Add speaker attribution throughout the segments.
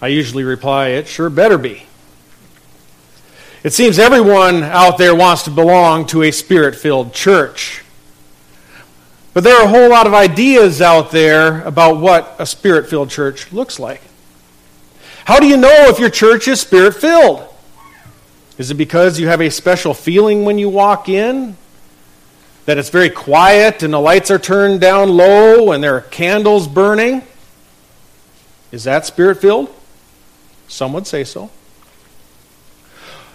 Speaker 1: I usually reply, It sure better be. It seems everyone out there wants to belong to a spirit filled church. But there are a whole lot of ideas out there about what a spirit filled church looks like. How do you know if your church is spirit filled? Is it because you have a special feeling when you walk in? That it's very quiet and the lights are turned down low and there are candles burning? Is that spirit filled? Some would say so.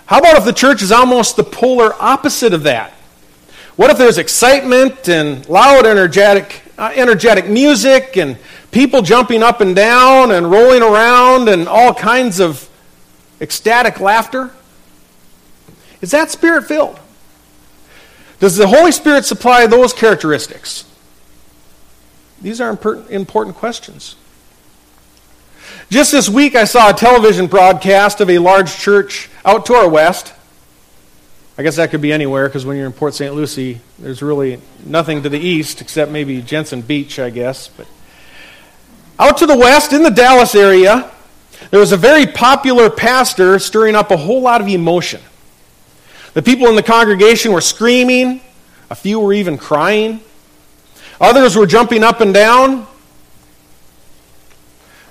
Speaker 1: How about if the church is almost the polar opposite of that? What if there's excitement and loud, energetic, uh, energetic music and people jumping up and down and rolling around and all kinds of ecstatic laughter? Is that spirit filled? Does the Holy Spirit supply those characteristics? These are important questions. Just this week, I saw a television broadcast of a large church out to our west. I guess that could be anywhere because when you're in Port St. Lucie, there's really nothing to the east except maybe Jensen Beach, I guess. But out to the west in the Dallas area, there was a very popular pastor stirring up a whole lot of emotion. The people in the congregation were screaming, a few were even crying. Others were jumping up and down.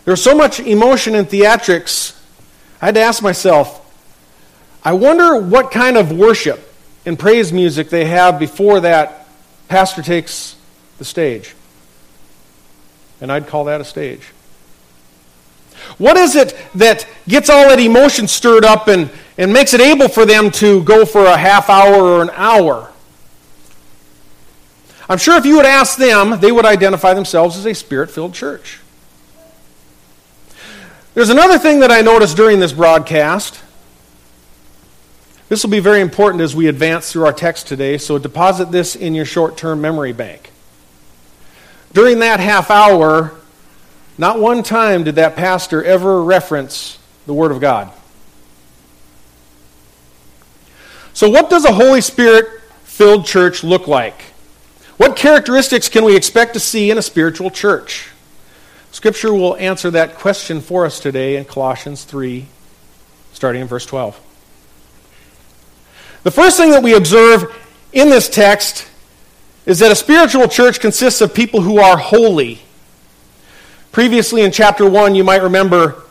Speaker 1: There was so much emotion and theatrics, I had to ask myself, I wonder what kind of worship and praise music they have before that pastor takes the stage. And I'd call that a stage. What is it that gets all that emotion stirred up and, and makes it able for them to go for a half hour or an hour? I'm sure if you would ask them, they would identify themselves as a spirit filled church. There's another thing that I noticed during this broadcast. This will be very important as we advance through our text today, so deposit this in your short term memory bank. During that half hour, not one time did that pastor ever reference the Word of God. So, what does a Holy Spirit filled church look like? What characteristics can we expect to see in a spiritual church? Scripture will answer that question for us today in Colossians 3, starting in verse 12. The first thing that we observe in this text is that a spiritual church consists of people who are holy. Previously in chapter 1, you might remember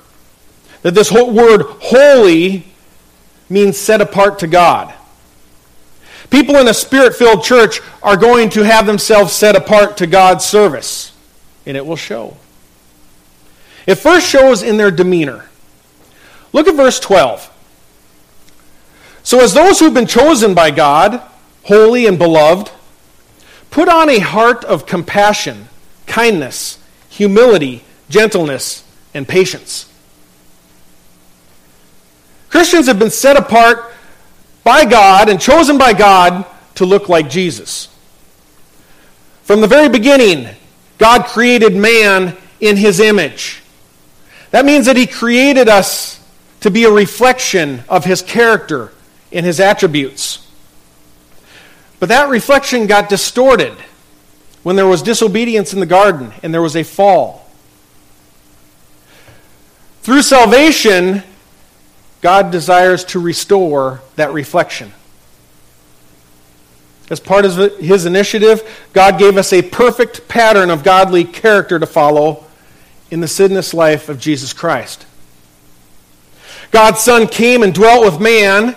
Speaker 1: that this word holy means set apart to God. People in a spirit filled church are going to have themselves set apart to God's service, and it will show. It first shows in their demeanor. Look at verse 12. So, as those who've been chosen by God, holy and beloved, put on a heart of compassion, kindness, humility, gentleness, and patience. Christians have been set apart by God and chosen by God to look like Jesus. From the very beginning, God created man in his image. That means that He created us to be a reflection of His character and His attributes. But that reflection got distorted when there was disobedience in the garden and there was a fall. Through salvation, God desires to restore that reflection. As part of his initiative, God gave us a perfect pattern of godly character to follow in the sinless life of Jesus Christ. God's Son came and dwelt with man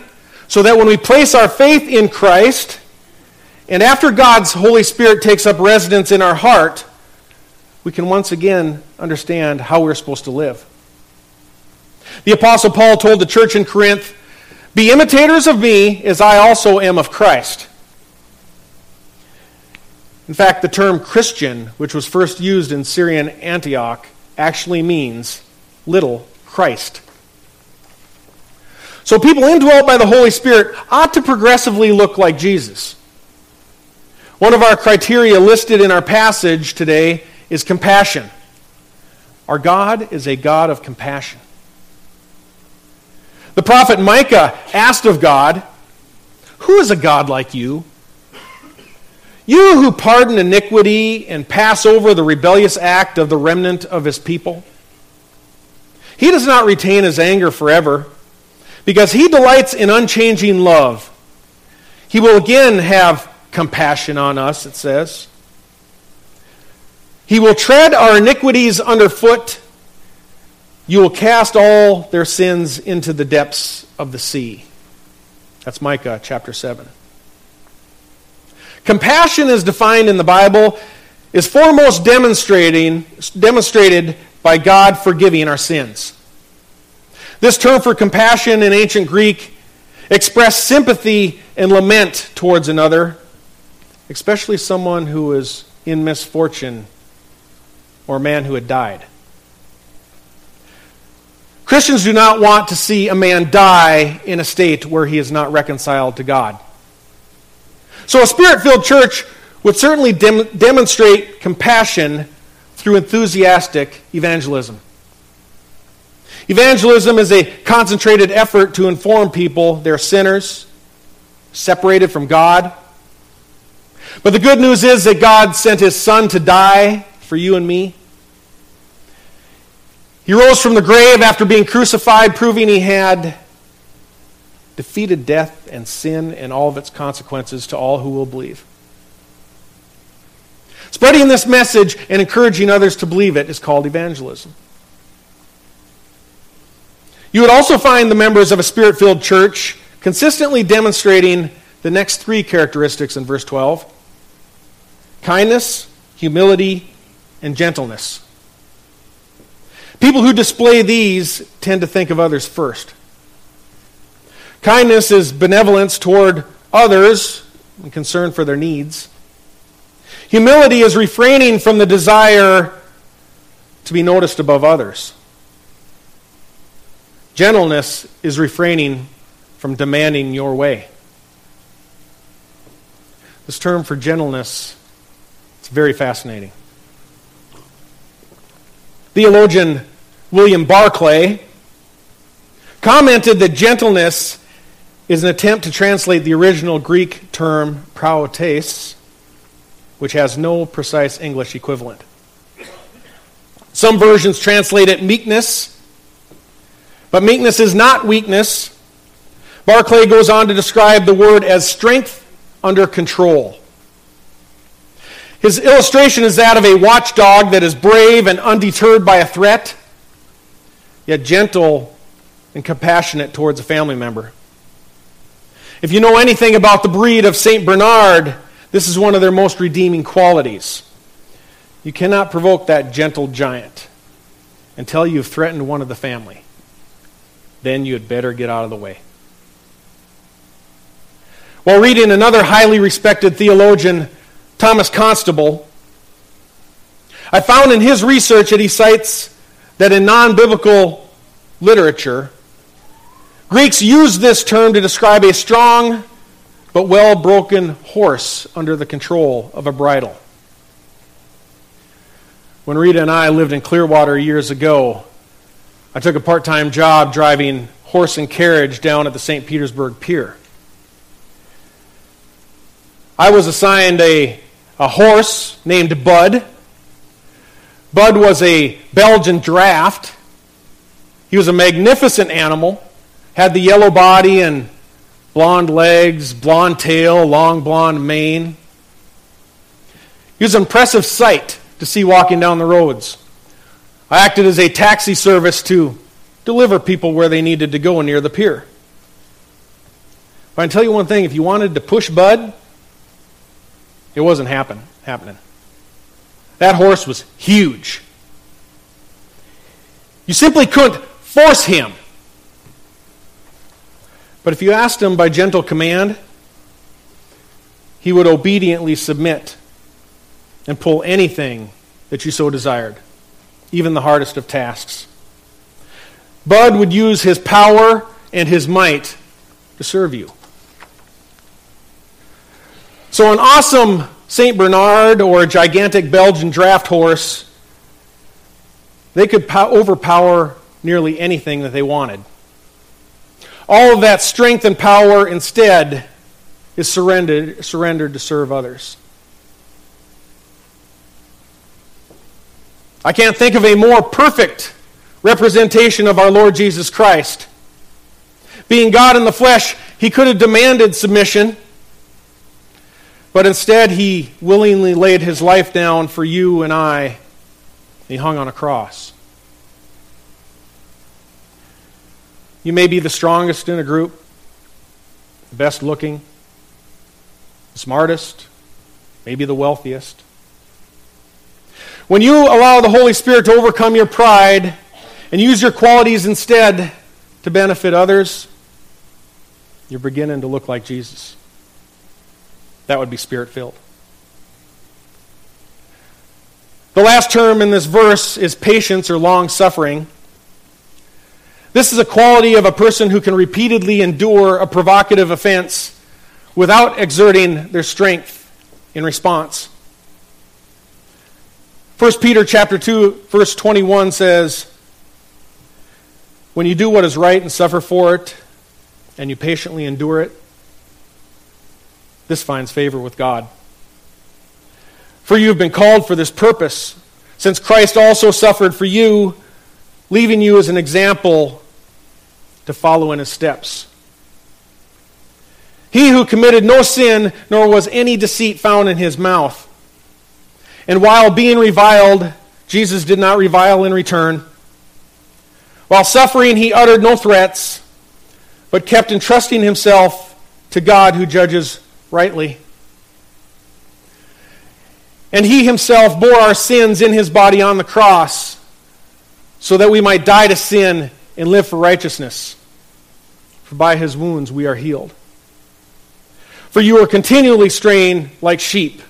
Speaker 1: so that when we place our faith in Christ, and after God's Holy Spirit takes up residence in our heart, we can once again understand how we're supposed to live. The Apostle Paul told the church in Corinth, Be imitators of me as I also am of Christ. In fact, the term Christian, which was first used in Syrian Antioch, actually means little Christ. So people indwelt by the Holy Spirit ought to progressively look like Jesus. One of our criteria listed in our passage today is compassion. Our God is a God of compassion. The prophet Micah asked of God, Who is a God like you? You who pardon iniquity and pass over the rebellious act of the remnant of his people. He does not retain his anger forever because he delights in unchanging love. He will again have compassion on us, it says. He will tread our iniquities underfoot. You will cast all their sins into the depths of the sea. That's Micah chapter 7. Compassion, as defined in the Bible, is foremost demonstrating, demonstrated by God forgiving our sins. This term for compassion in ancient Greek expressed sympathy and lament towards another, especially someone who was in misfortune or a man who had died. Christians do not want to see a man die in a state where he is not reconciled to God. So, a spirit filled church would certainly dem- demonstrate compassion through enthusiastic evangelism. Evangelism is a concentrated effort to inform people they're sinners, separated from God. But the good news is that God sent his Son to die for you and me. He rose from the grave after being crucified, proving he had defeated death and sin and all of its consequences to all who will believe. Spreading this message and encouraging others to believe it is called evangelism. You would also find the members of a spirit filled church consistently demonstrating the next three characteristics in verse 12 kindness, humility, and gentleness. People who display these tend to think of others first. Kindness is benevolence toward others and concern for their needs. Humility is refraining from the desire to be noticed above others. Gentleness is refraining from demanding your way. This term for gentleness it's very fascinating. Theologian William Barclay commented that gentleness is an attempt to translate the original Greek term praotes, which has no precise English equivalent. Some versions translate it meekness, but meekness is not weakness. Barclay goes on to describe the word as strength under control. His illustration is that of a watchdog that is brave and undeterred by a threat, yet gentle and compassionate towards a family member. If you know anything about the breed of St. Bernard, this is one of their most redeeming qualities. You cannot provoke that gentle giant until you've threatened one of the family. Then you had better get out of the way. While reading another highly respected theologian, Thomas Constable, I found in his research that he cites that in non biblical literature, Greeks used this term to describe a strong but well broken horse under the control of a bridle. When Rita and I lived in Clearwater years ago, I took a part time job driving horse and carriage down at the St. Petersburg Pier. I was assigned a a horse named Bud. Bud was a Belgian draft. He was a magnificent animal, had the yellow body and blonde legs, blonde tail, long blonde mane. He was an impressive sight to see walking down the roads. I acted as a taxi service to deliver people where they needed to go near the pier. But I can tell you one thing if you wanted to push Bud, it wasn't happen, happening. That horse was huge. You simply couldn't force him. But if you asked him by gentle command, he would obediently submit and pull anything that you so desired, even the hardest of tasks. Bud would use his power and his might to serve you. So, an awesome St. Bernard or a gigantic Belgian draft horse, they could po- overpower nearly anything that they wanted. All of that strength and power instead is surrendered, surrendered to serve others. I can't think of a more perfect representation of our Lord Jesus Christ. Being God in the flesh, he could have demanded submission, but instead he willingly laid his life down for you and I. He hung on a cross. You may be the strongest in a group, the best looking, the smartest, maybe the wealthiest. When you allow the Holy Spirit to overcome your pride and use your qualities instead to benefit others, you're beginning to look like Jesus. That would be spirit filled. The last term in this verse is patience or long suffering. This is a quality of a person who can repeatedly endure a provocative offense without exerting their strength in response. 1 Peter chapter 2 verse 21 says, "When you do what is right and suffer for it, and you patiently endure it, this finds favor with God. For you have been called for this purpose, since Christ also suffered for you, leaving you as an example to follow in his steps." He who committed no sin, nor was any deceit found in his mouth. And while being reviled, Jesus did not revile in return. While suffering, he uttered no threats, but kept entrusting himself to God who judges rightly. And he himself bore our sins in his body on the cross, so that we might die to sin and live for righteousness. For by his wounds we are healed. For you were continually straying like sheep,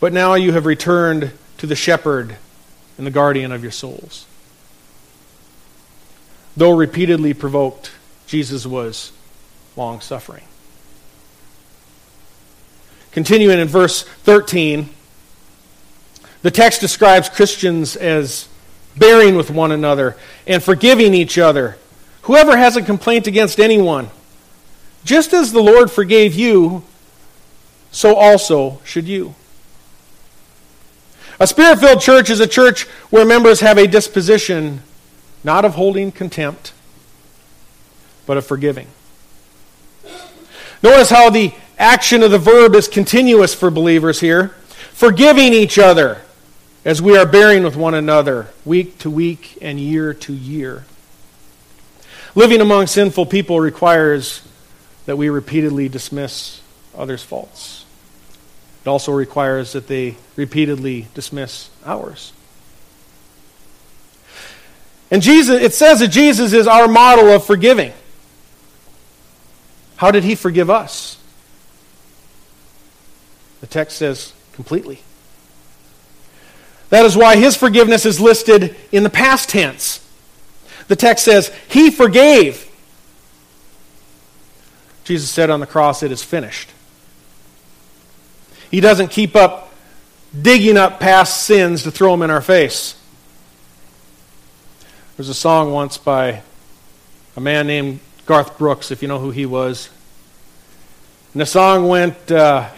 Speaker 1: but now you have returned to the shepherd and the guardian of your souls. Though repeatedly provoked, Jesus was long suffering. Continuing in verse 13, the text describes Christians as bearing with one another and forgiving each other. Whoever has a complaint against anyone, just as the Lord forgave you, so also should you. A spirit filled church is a church where members have a disposition not of holding contempt, but of forgiving. Notice how the action of the verb is continuous for believers here. Forgiving each other as we are bearing with one another week to week and year to year. Living among sinful people requires that we repeatedly dismiss others' faults. It also requires that they repeatedly dismiss ours. And Jesus, it says that Jesus is our model of forgiving. How did he forgive us? The text says completely. That is why his forgiveness is listed in the past tense. The text says, He forgave. Jesus said on the cross, It is finished. He doesn't keep up digging up past sins to throw them in our face. There's a song once by a man named Garth Brooks, if you know who he was. And the song went uh,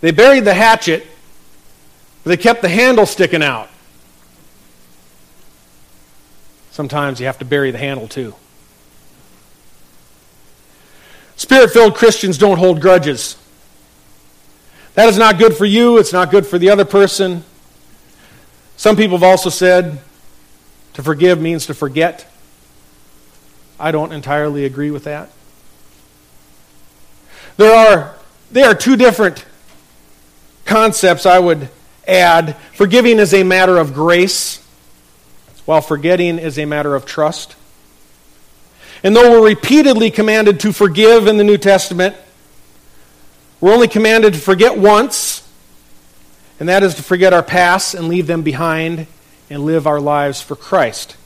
Speaker 1: They buried the hatchet, but they kept the handle sticking out. Sometimes you have to bury the handle too. Spirit filled Christians don't hold grudges. That is not good for you, it's not good for the other person. Some people have also said to forgive means to forget. I don't entirely agree with that. There are, there are two different concepts I would add. Forgiving is a matter of grace, while forgetting is a matter of trust. And though we're repeatedly commanded to forgive in the New Testament, we're only commanded to forget once, and that is to forget our past and leave them behind and live our lives for Christ.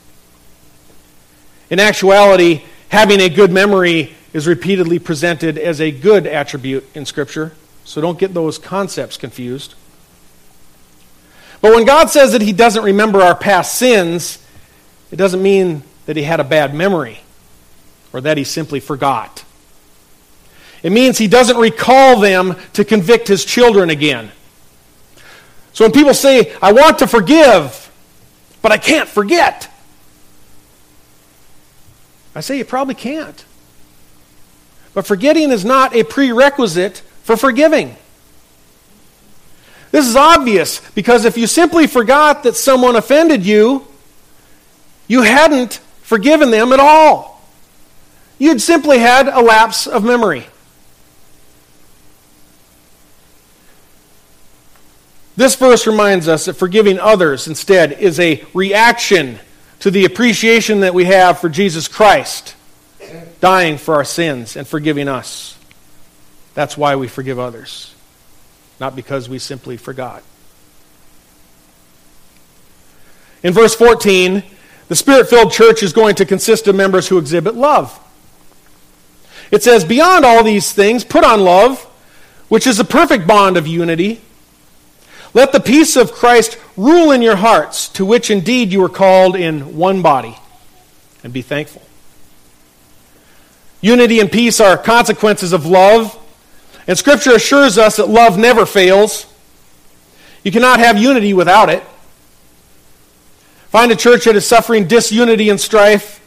Speaker 1: In actuality, having a good memory is repeatedly presented as a good attribute in Scripture, so don't get those concepts confused. But when God says that He doesn't remember our past sins, it doesn't mean that He had a bad memory or that He simply forgot. It means he doesn't recall them to convict his children again. So when people say, I want to forgive, but I can't forget. I say you probably can't. But forgetting is not a prerequisite for forgiving. This is obvious because if you simply forgot that someone offended you, you hadn't forgiven them at all. You'd simply had a lapse of memory. This verse reminds us that forgiving others instead is a reaction to the appreciation that we have for Jesus Christ dying for our sins and forgiving us. That's why we forgive others, not because we simply forgot. In verse 14, the spirit filled church is going to consist of members who exhibit love. It says, Beyond all these things, put on love, which is the perfect bond of unity. Let the peace of Christ rule in your hearts, to which indeed you were called in one body, and be thankful. Unity and peace are consequences of love, and Scripture assures us that love never fails. You cannot have unity without it. Find a church that is suffering disunity and strife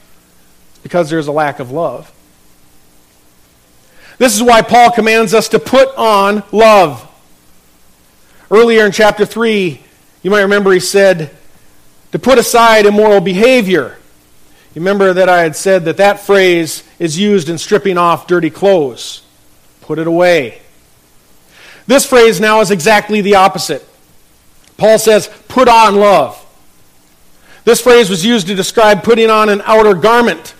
Speaker 1: because there is a lack of love. This is why Paul commands us to put on love. Earlier in chapter 3, you might remember he said to put aside immoral behavior. You remember that I had said that that phrase is used in stripping off dirty clothes. Put it away. This phrase now is exactly the opposite. Paul says, put on love. This phrase was used to describe putting on an outer garment.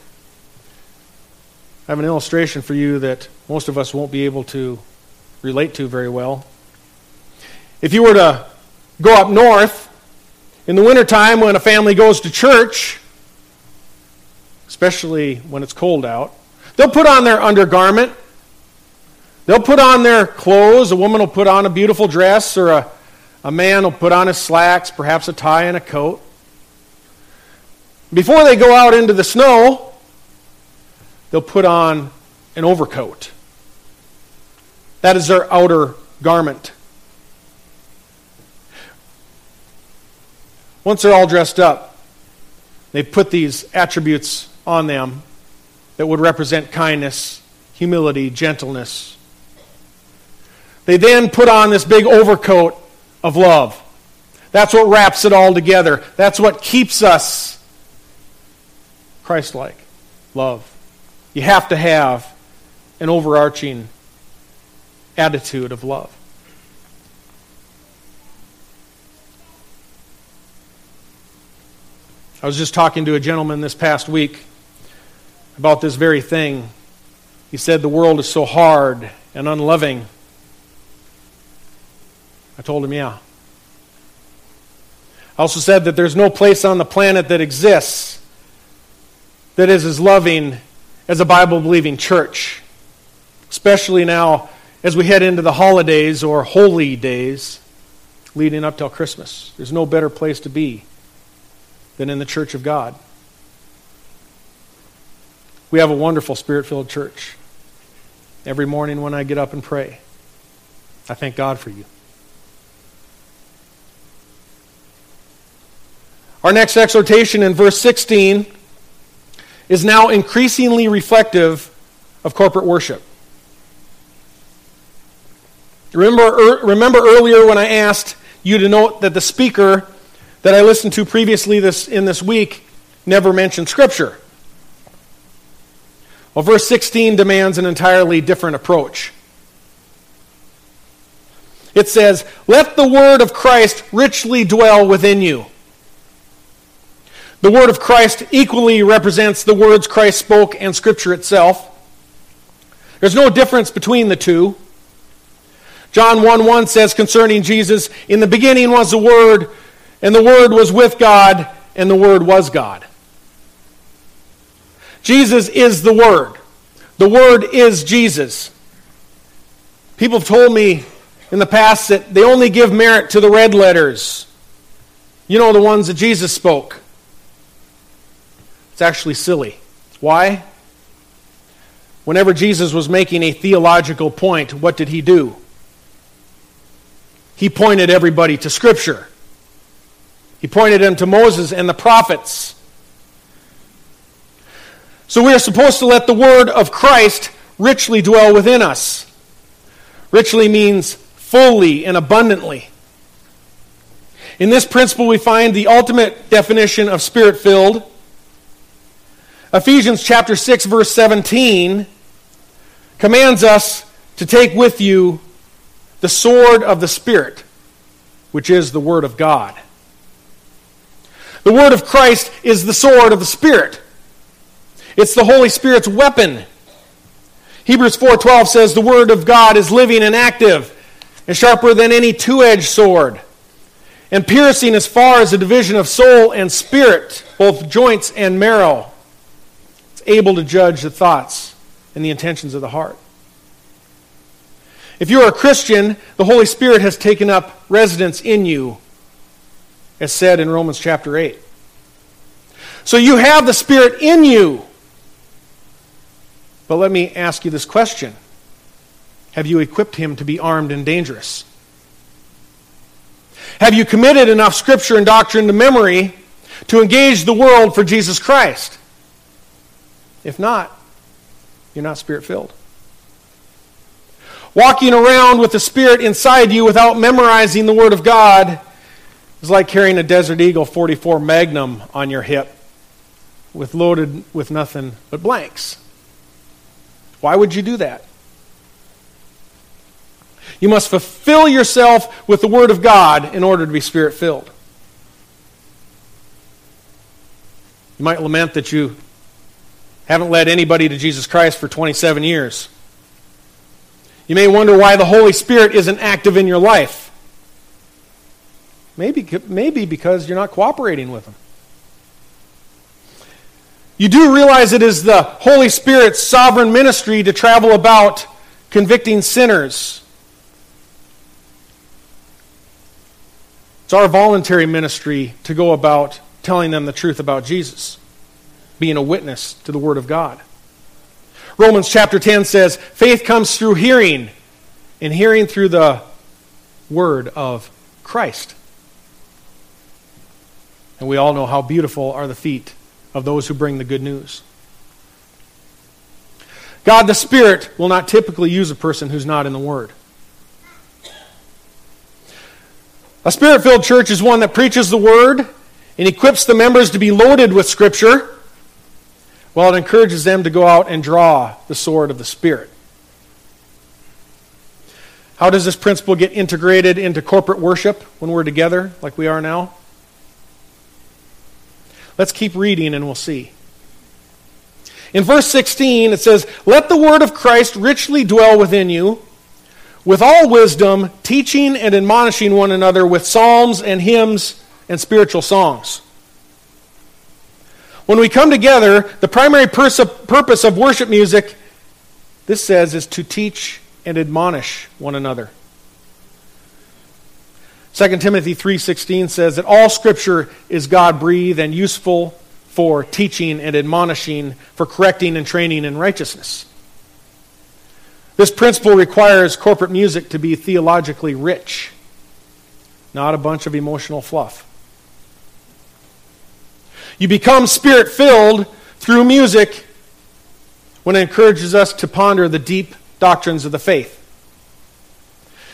Speaker 1: I have an illustration for you that most of us won't be able to relate to very well. If you were to go up north in the wintertime when a family goes to church, especially when it's cold out, they'll put on their undergarment. They'll put on their clothes. A woman will put on a beautiful dress, or a, a man will put on his slacks, perhaps a tie and a coat. Before they go out into the snow, they'll put on an overcoat. That is their outer garment. Once they're all dressed up, they put these attributes on them that would represent kindness, humility, gentleness. They then put on this big overcoat of love. That's what wraps it all together. That's what keeps us Christ like love. You have to have an overarching attitude of love. I was just talking to a gentleman this past week about this very thing. He said the world is so hard and unloving. I told him, yeah. I also said that there's no place on the planet that exists that is as loving as a Bible believing church, especially now as we head into the holidays or holy days leading up till Christmas. There's no better place to be than in the church of God. We have a wonderful spirit filled church. Every morning when I get up and pray, I thank God for you. Our next exhortation in verse 16 is now increasingly reflective of corporate worship. Remember, er, remember earlier when I asked you to note that the speaker that I listened to previously this, in this week never mentioned Scripture. Well, verse 16 demands an entirely different approach. It says, Let the word of Christ richly dwell within you. The word of Christ equally represents the words Christ spoke and Scripture itself. There's no difference between the two. John 1 1 says concerning Jesus, In the beginning was the Word, and the Word was with God, and the Word was God. Jesus is the Word. The Word is Jesus. People have told me in the past that they only give merit to the red letters. You know, the ones that Jesus spoke. It's actually silly. Why? Whenever Jesus was making a theological point, what did he do? He pointed everybody to Scripture. He pointed them to Moses and the prophets. So we are supposed to let the word of Christ richly dwell within us. Richly means fully and abundantly. In this principle, we find the ultimate definition of spirit filled. Ephesians chapter 6, verse 17 commands us to take with you the sword of the Spirit, which is the Word of God. The Word of Christ is the sword of the Spirit. It's the Holy Spirit's weapon. Hebrews 4:12 says the word of God is living and active and sharper than any two-edged sword and piercing as far as the division of soul and spirit, both joints and marrow. It's able to judge the thoughts and the intentions of the heart. If you are a Christian, the Holy Spirit has taken up residence in you, as said in Romans chapter 8. So you have the Spirit in you. But let me ask you this question Have you equipped him to be armed and dangerous? Have you committed enough scripture and doctrine to memory to engage the world for Jesus Christ? If not, you're not spirit filled. Walking around with the Spirit inside you without memorizing the Word of God is like carrying a Desert Eagle 44 Magnum on your hip with loaded with nothing but blanks. Why would you do that? You must fulfill yourself with the Word of God in order to be Spirit filled. You might lament that you haven't led anybody to Jesus Christ for 27 years. You may wonder why the Holy Spirit isn't active in your life. Maybe, maybe because you're not cooperating with Him. You do realize it is the Holy Spirit's sovereign ministry to travel about convicting sinners. It's our voluntary ministry to go about telling them the truth about Jesus, being a witness to the Word of God. Romans chapter 10 says, faith comes through hearing, and hearing through the word of Christ. And we all know how beautiful are the feet of those who bring the good news. God the Spirit will not typically use a person who's not in the Word. A spirit filled church is one that preaches the Word and equips the members to be loaded with Scripture well, it encourages them to go out and draw the sword of the Spirit. How does this principle get integrated into corporate worship when we're together like we are now? Let's keep reading and we'll see. In verse 16, it says, Let the word of Christ richly dwell within you, with all wisdom, teaching and admonishing one another with psalms and hymns and spiritual songs when we come together, the primary pers- purpose of worship music, this says, is to teach and admonish one another. 2 Timothy 3:16 says that all scripture is God-breathed and useful for teaching and admonishing, for correcting and training in righteousness. This principle requires corporate music to be theologically rich, not a bunch of emotional fluff. You become spirit filled through music when it encourages us to ponder the deep doctrines of the faith.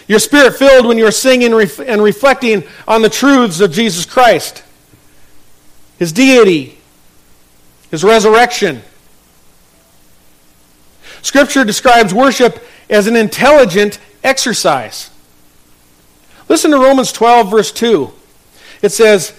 Speaker 1: You're spirit filled when you're singing and reflecting on the truths of Jesus Christ, His deity, His resurrection. Scripture describes worship as an intelligent exercise. Listen to Romans 12, verse 2. It says,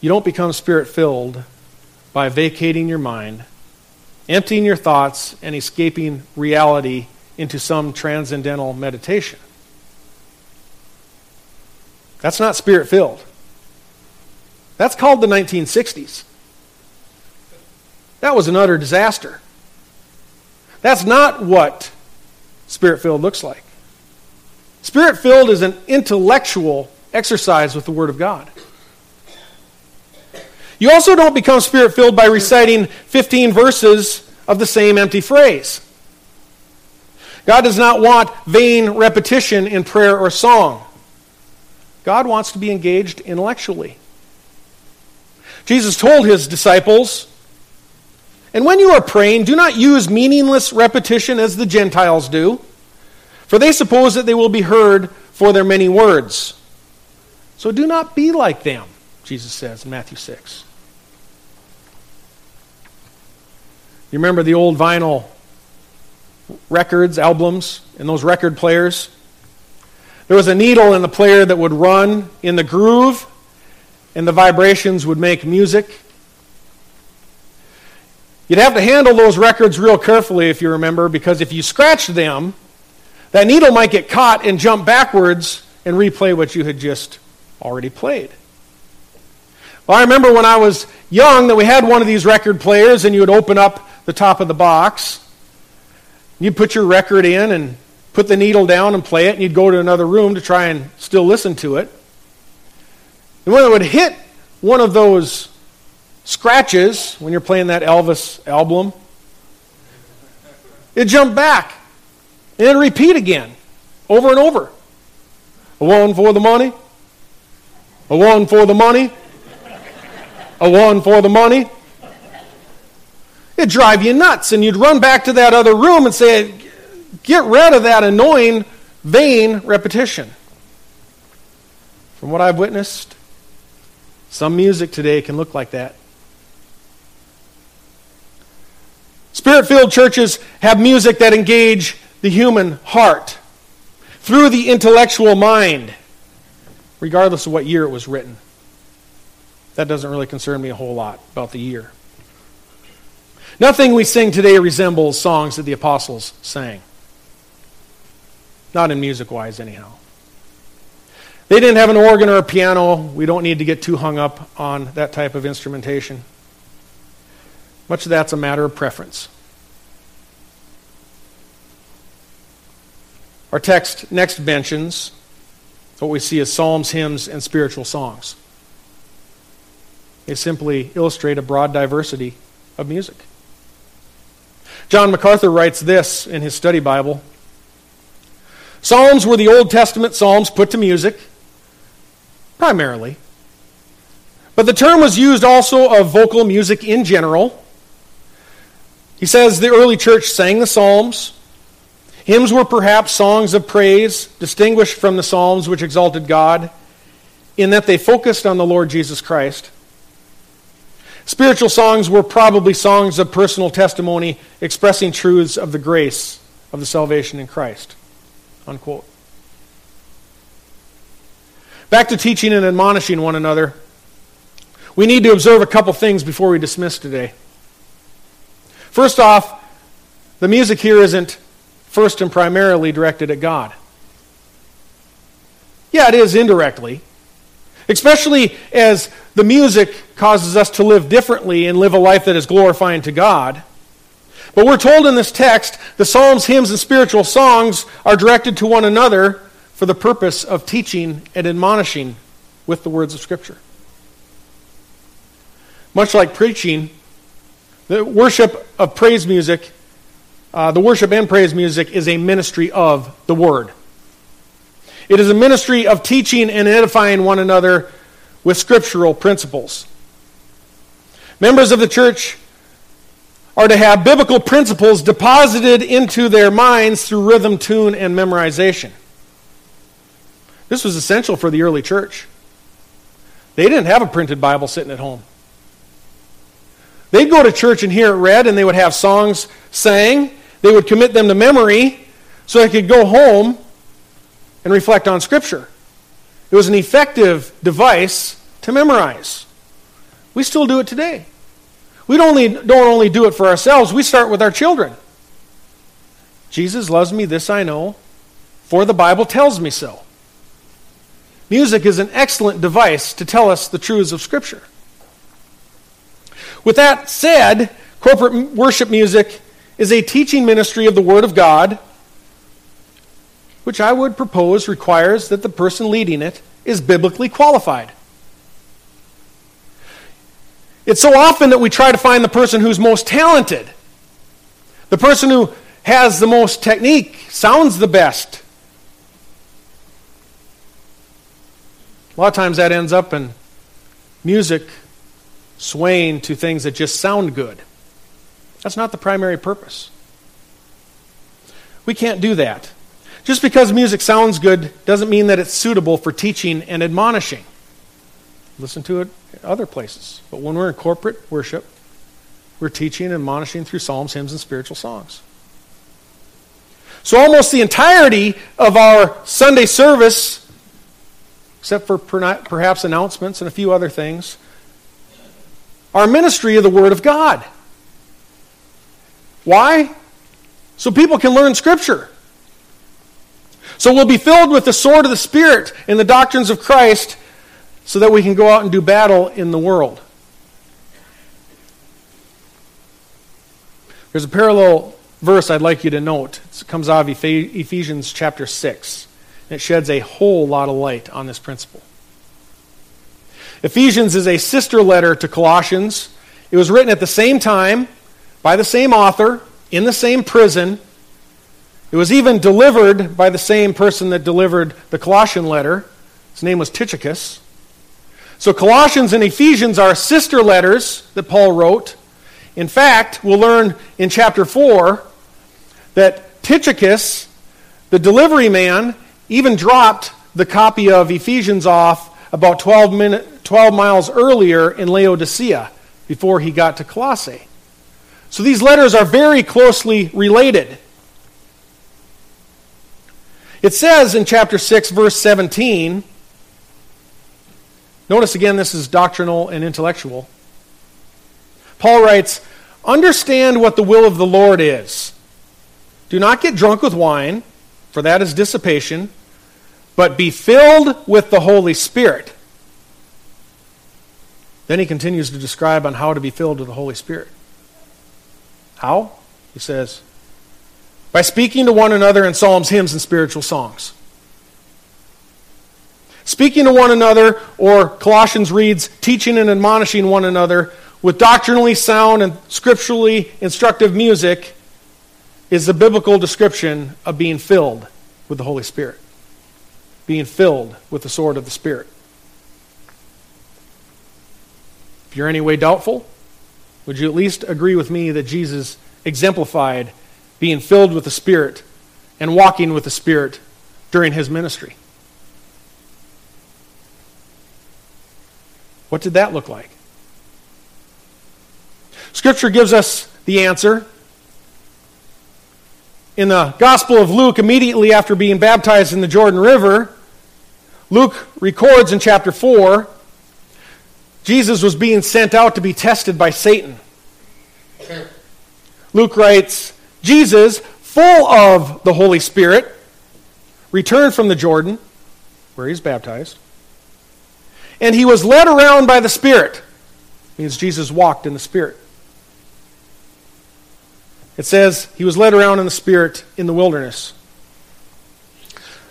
Speaker 1: You don't become spirit filled by vacating your mind, emptying your thoughts, and escaping reality into some transcendental meditation. That's not spirit filled. That's called the 1960s. That was an utter disaster. That's not what spirit filled looks like. Spirit filled is an intellectual exercise with the Word of God. You also don't become spirit filled by reciting 15 verses of the same empty phrase. God does not want vain repetition in prayer or song. God wants to be engaged intellectually. Jesus told his disciples, And when you are praying, do not use meaningless repetition as the Gentiles do, for they suppose that they will be heard for their many words. So do not be like them, Jesus says in Matthew 6. You remember the old vinyl records, albums, and those record players? There was a needle in the player that would run in the groove, and the vibrations would make music. You'd have to handle those records real carefully if you remember, because if you scratched them, that needle might get caught and jump backwards and replay what you had just already played. Well, I remember when I was young that we had one of these record players, and you would open up the top of the box. You'd put your record in and put the needle down and play it, and you'd go to another room to try and still listen to it. And when it would hit one of those scratches, when you're playing that Elvis album, it jumped back and it'd repeat again, over and over. A one for the money, a one for the money, a one for the money. It'd drive you nuts, and you'd run back to that other room and say, Get rid of that annoying, vain repetition. From what I've witnessed, some music today can look like that. Spirit filled churches have music that engage the human heart through the intellectual mind, regardless of what year it was written. That doesn't really concern me a whole lot about the year. Nothing we sing today resembles songs that the apostles sang. Not in music wise, anyhow. They didn't have an organ or a piano. We don't need to get too hung up on that type of instrumentation. Much of that's a matter of preference. Our text next mentions what we see as psalms, hymns, and spiritual songs. They simply illustrate a broad diversity of music. John MacArthur writes this in his study Bible Psalms were the Old Testament psalms put to music, primarily. But the term was used also of vocal music in general. He says the early church sang the psalms. Hymns were perhaps songs of praise, distinguished from the psalms which exalted God, in that they focused on the Lord Jesus Christ. Spiritual songs were probably songs of personal testimony expressing truths of the grace of the salvation in Christ. Unquote. Back to teaching and admonishing one another. We need to observe a couple things before we dismiss today. First off, the music here isn't first and primarily directed at God. Yeah, it is indirectly, especially as the music causes us to live differently and live a life that is glorifying to God. But we're told in this text the psalms, hymns, and spiritual songs are directed to one another for the purpose of teaching and admonishing with the words of Scripture. Much like preaching, the worship of praise music, uh, the worship and praise music is a ministry of the Word. It is a ministry of teaching and edifying one another with scriptural principles. Members of the church are to have biblical principles deposited into their minds through rhythm, tune, and memorization. This was essential for the early church. They didn't have a printed Bible sitting at home. They'd go to church and hear it read, and they would have songs sang. They would commit them to memory so they could go home and reflect on Scripture. It was an effective device to memorize. We still do it today. We don't only, don't only do it for ourselves, we start with our children. Jesus loves me, this I know, for the Bible tells me so. music is an excellent device to tell us the truths of Scripture. With that said, corporate worship music is a teaching ministry of the Word of God, which I would propose requires that the person leading it is biblically qualified. It's so often that we try to find the person who's most talented, the person who has the most technique, sounds the best. A lot of times that ends up in music swaying to things that just sound good. That's not the primary purpose. We can't do that. Just because music sounds good doesn't mean that it's suitable for teaching and admonishing. Listen to it other places. But when we're in corporate worship, we're teaching and admonishing through psalms, hymns, and spiritual songs. So almost the entirety of our Sunday service, except for perhaps announcements and a few other things, are ministry of the Word of God. Why? So people can learn Scripture. So we'll be filled with the sword of the Spirit and the doctrines of Christ so that we can go out and do battle in the world. There's a parallel verse I'd like you to note. It comes out of Ephesians chapter 6. And It sheds a whole lot of light on this principle. Ephesians is a sister letter to Colossians. It was written at the same time by the same author in the same prison. It was even delivered by the same person that delivered the Colossian letter. His name was Tychicus. So, Colossians and Ephesians are sister letters that Paul wrote. In fact, we'll learn in chapter 4 that Tychicus, the delivery man, even dropped the copy of Ephesians off about 12, minute, 12 miles earlier in Laodicea before he got to Colossae. So these letters are very closely related. It says in chapter 6, verse 17, notice again this is doctrinal and intellectual. Paul writes, Understand what the will of the Lord is. Do not get drunk with wine, for that is dissipation, but be filled with the Holy Spirit. Then he continues to describe on how to be filled with the Holy Spirit. How? He says, by speaking to one another in psalms, hymns, and spiritual songs. Speaking to one another, or Colossians reads, teaching and admonishing one another with doctrinally sound and scripturally instructive music is the biblical description of being filled with the Holy Spirit, being filled with the sword of the Spirit. If you're any way doubtful, would you at least agree with me that Jesus exemplified being filled with the Spirit and walking with the Spirit during his ministry? What did that look like? Scripture gives us the answer. In the Gospel of Luke, immediately after being baptized in the Jordan River, Luke records in chapter 4 Jesus was being sent out to be tested by Satan. Luke writes Jesus, full of the Holy Spirit, returned from the Jordan, where he's baptized, and he was led around by the Spirit. It means Jesus walked in the Spirit. It says he was led around in the Spirit in the wilderness.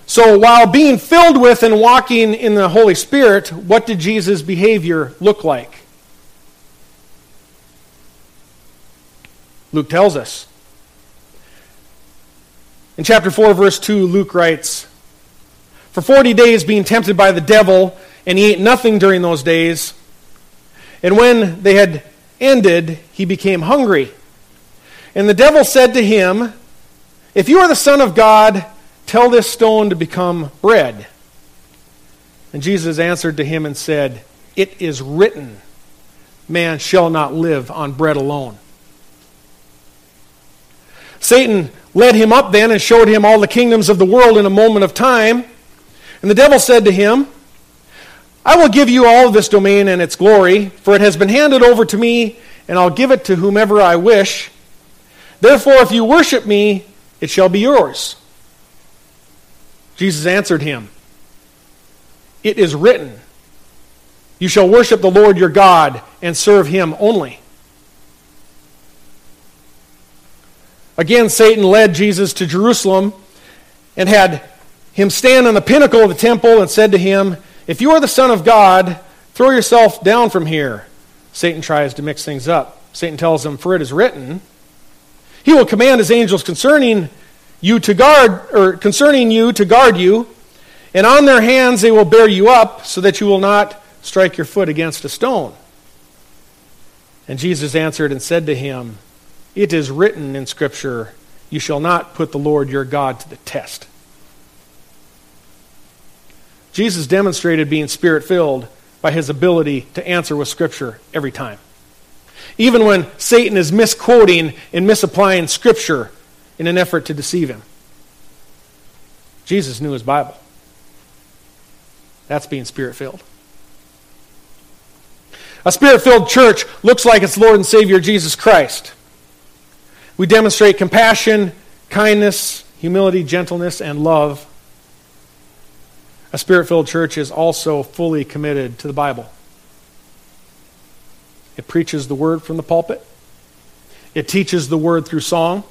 Speaker 1: So, while being filled with and walking in the Holy Spirit, what did Jesus' behavior look like? Luke tells us. In chapter 4, verse 2, Luke writes For 40 days being tempted by the devil, and he ate nothing during those days. And when they had ended, he became hungry. And the devil said to him, If you are the Son of God, Tell this stone to become bread. And Jesus answered to him and said, It is written, Man shall not live on bread alone. Satan led him up then and showed him all the kingdoms of the world in a moment of time. And the devil said to him, I will give you all this domain and its glory, for it has been handed over to me, and I'll give it to whomever I wish. Therefore, if you worship me, it shall be yours. Jesus answered him, It is written, You shall worship the Lord your God and serve him only. Again, Satan led Jesus to Jerusalem and had him stand on the pinnacle of the temple and said to him, If you are the Son of God, throw yourself down from here. Satan tries to mix things up. Satan tells him, For it is written, He will command His angels concerning you to guard, or concerning you to guard you, and on their hands they will bear you up, so that you will not strike your foot against a stone. And Jesus answered and said to him, It is written in Scripture, You shall not put the Lord your God to the test. Jesus demonstrated being spirit filled by his ability to answer with Scripture every time. Even when Satan is misquoting and misapplying Scripture in an effort to deceive him, Jesus knew his Bible. That's being spirit filled. A spirit filled church looks like its Lord and Savior Jesus Christ. We demonstrate compassion, kindness, humility, gentleness, and love a spirit filled church is also fully committed to the Bible. It preaches the word from the pulpit, it teaches the word through song,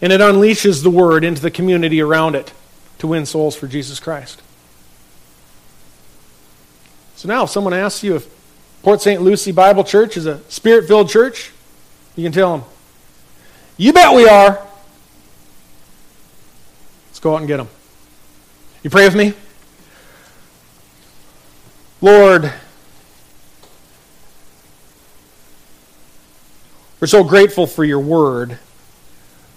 Speaker 1: and it unleashes the word into the community around it to win souls for Jesus Christ. So now, if someone asks you if Port St. Lucie Bible Church is a spirit filled church, you can tell them, You bet we are. Let's go out and get them. You pray with me? Lord, we're so grateful for your word.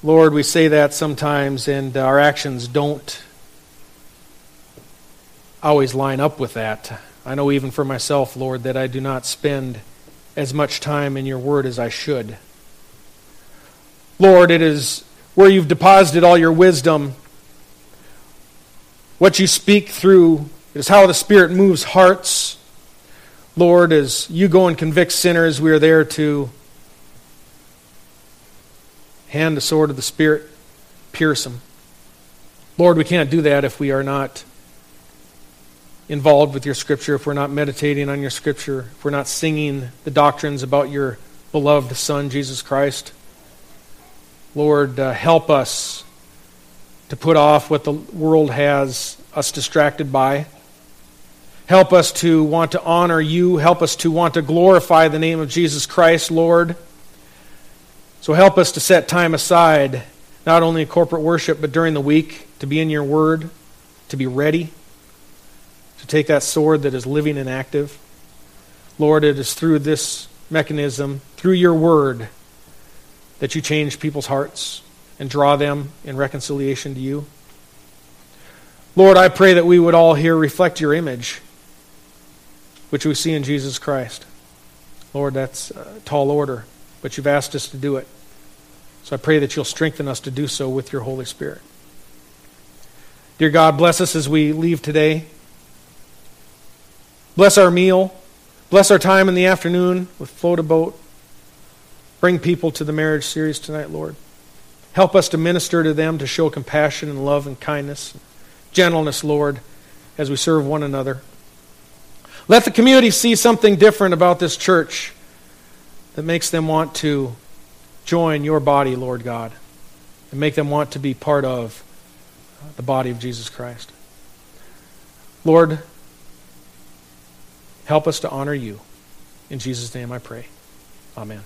Speaker 1: Lord, we say that sometimes, and our actions don't always line up with that. I know even for myself, Lord, that I do not spend as much time in your word as I should. Lord, it is where you've deposited all your wisdom what you speak through is how the Spirit moves hearts. Lord, as you go and convict sinners, we are there to hand the sword of the Spirit, pierce them. Lord, we can't do that if we are not involved with your Scripture, if we're not meditating on your Scripture, if we're not singing the doctrines about your beloved Son, Jesus Christ. Lord, uh, help us to put off what the world has us distracted by. Help us to want to honor you. Help us to want to glorify the name of Jesus Christ, Lord. So help us to set time aside, not only in corporate worship, but during the week, to be in your word, to be ready, to take that sword that is living and active. Lord, it is through this mechanism, through your word, that you change people's hearts and draw them in reconciliation to you. Lord, I pray that we would all here reflect your image, which we see in Jesus Christ. Lord, that's a tall order, but you've asked us to do it. So I pray that you'll strengthen us to do so with your Holy Spirit. Dear God, bless us as we leave today. Bless our meal. Bless our time in the afternoon with Float a Boat. Bring people to the marriage series tonight, Lord. Help us to minister to them, to show compassion and love and kindness, and gentleness, Lord, as we serve one another. Let the community see something different about this church that makes them want to join your body, Lord God, and make them want to be part of the body of Jesus Christ. Lord, help us to honor you. In Jesus' name I pray. Amen.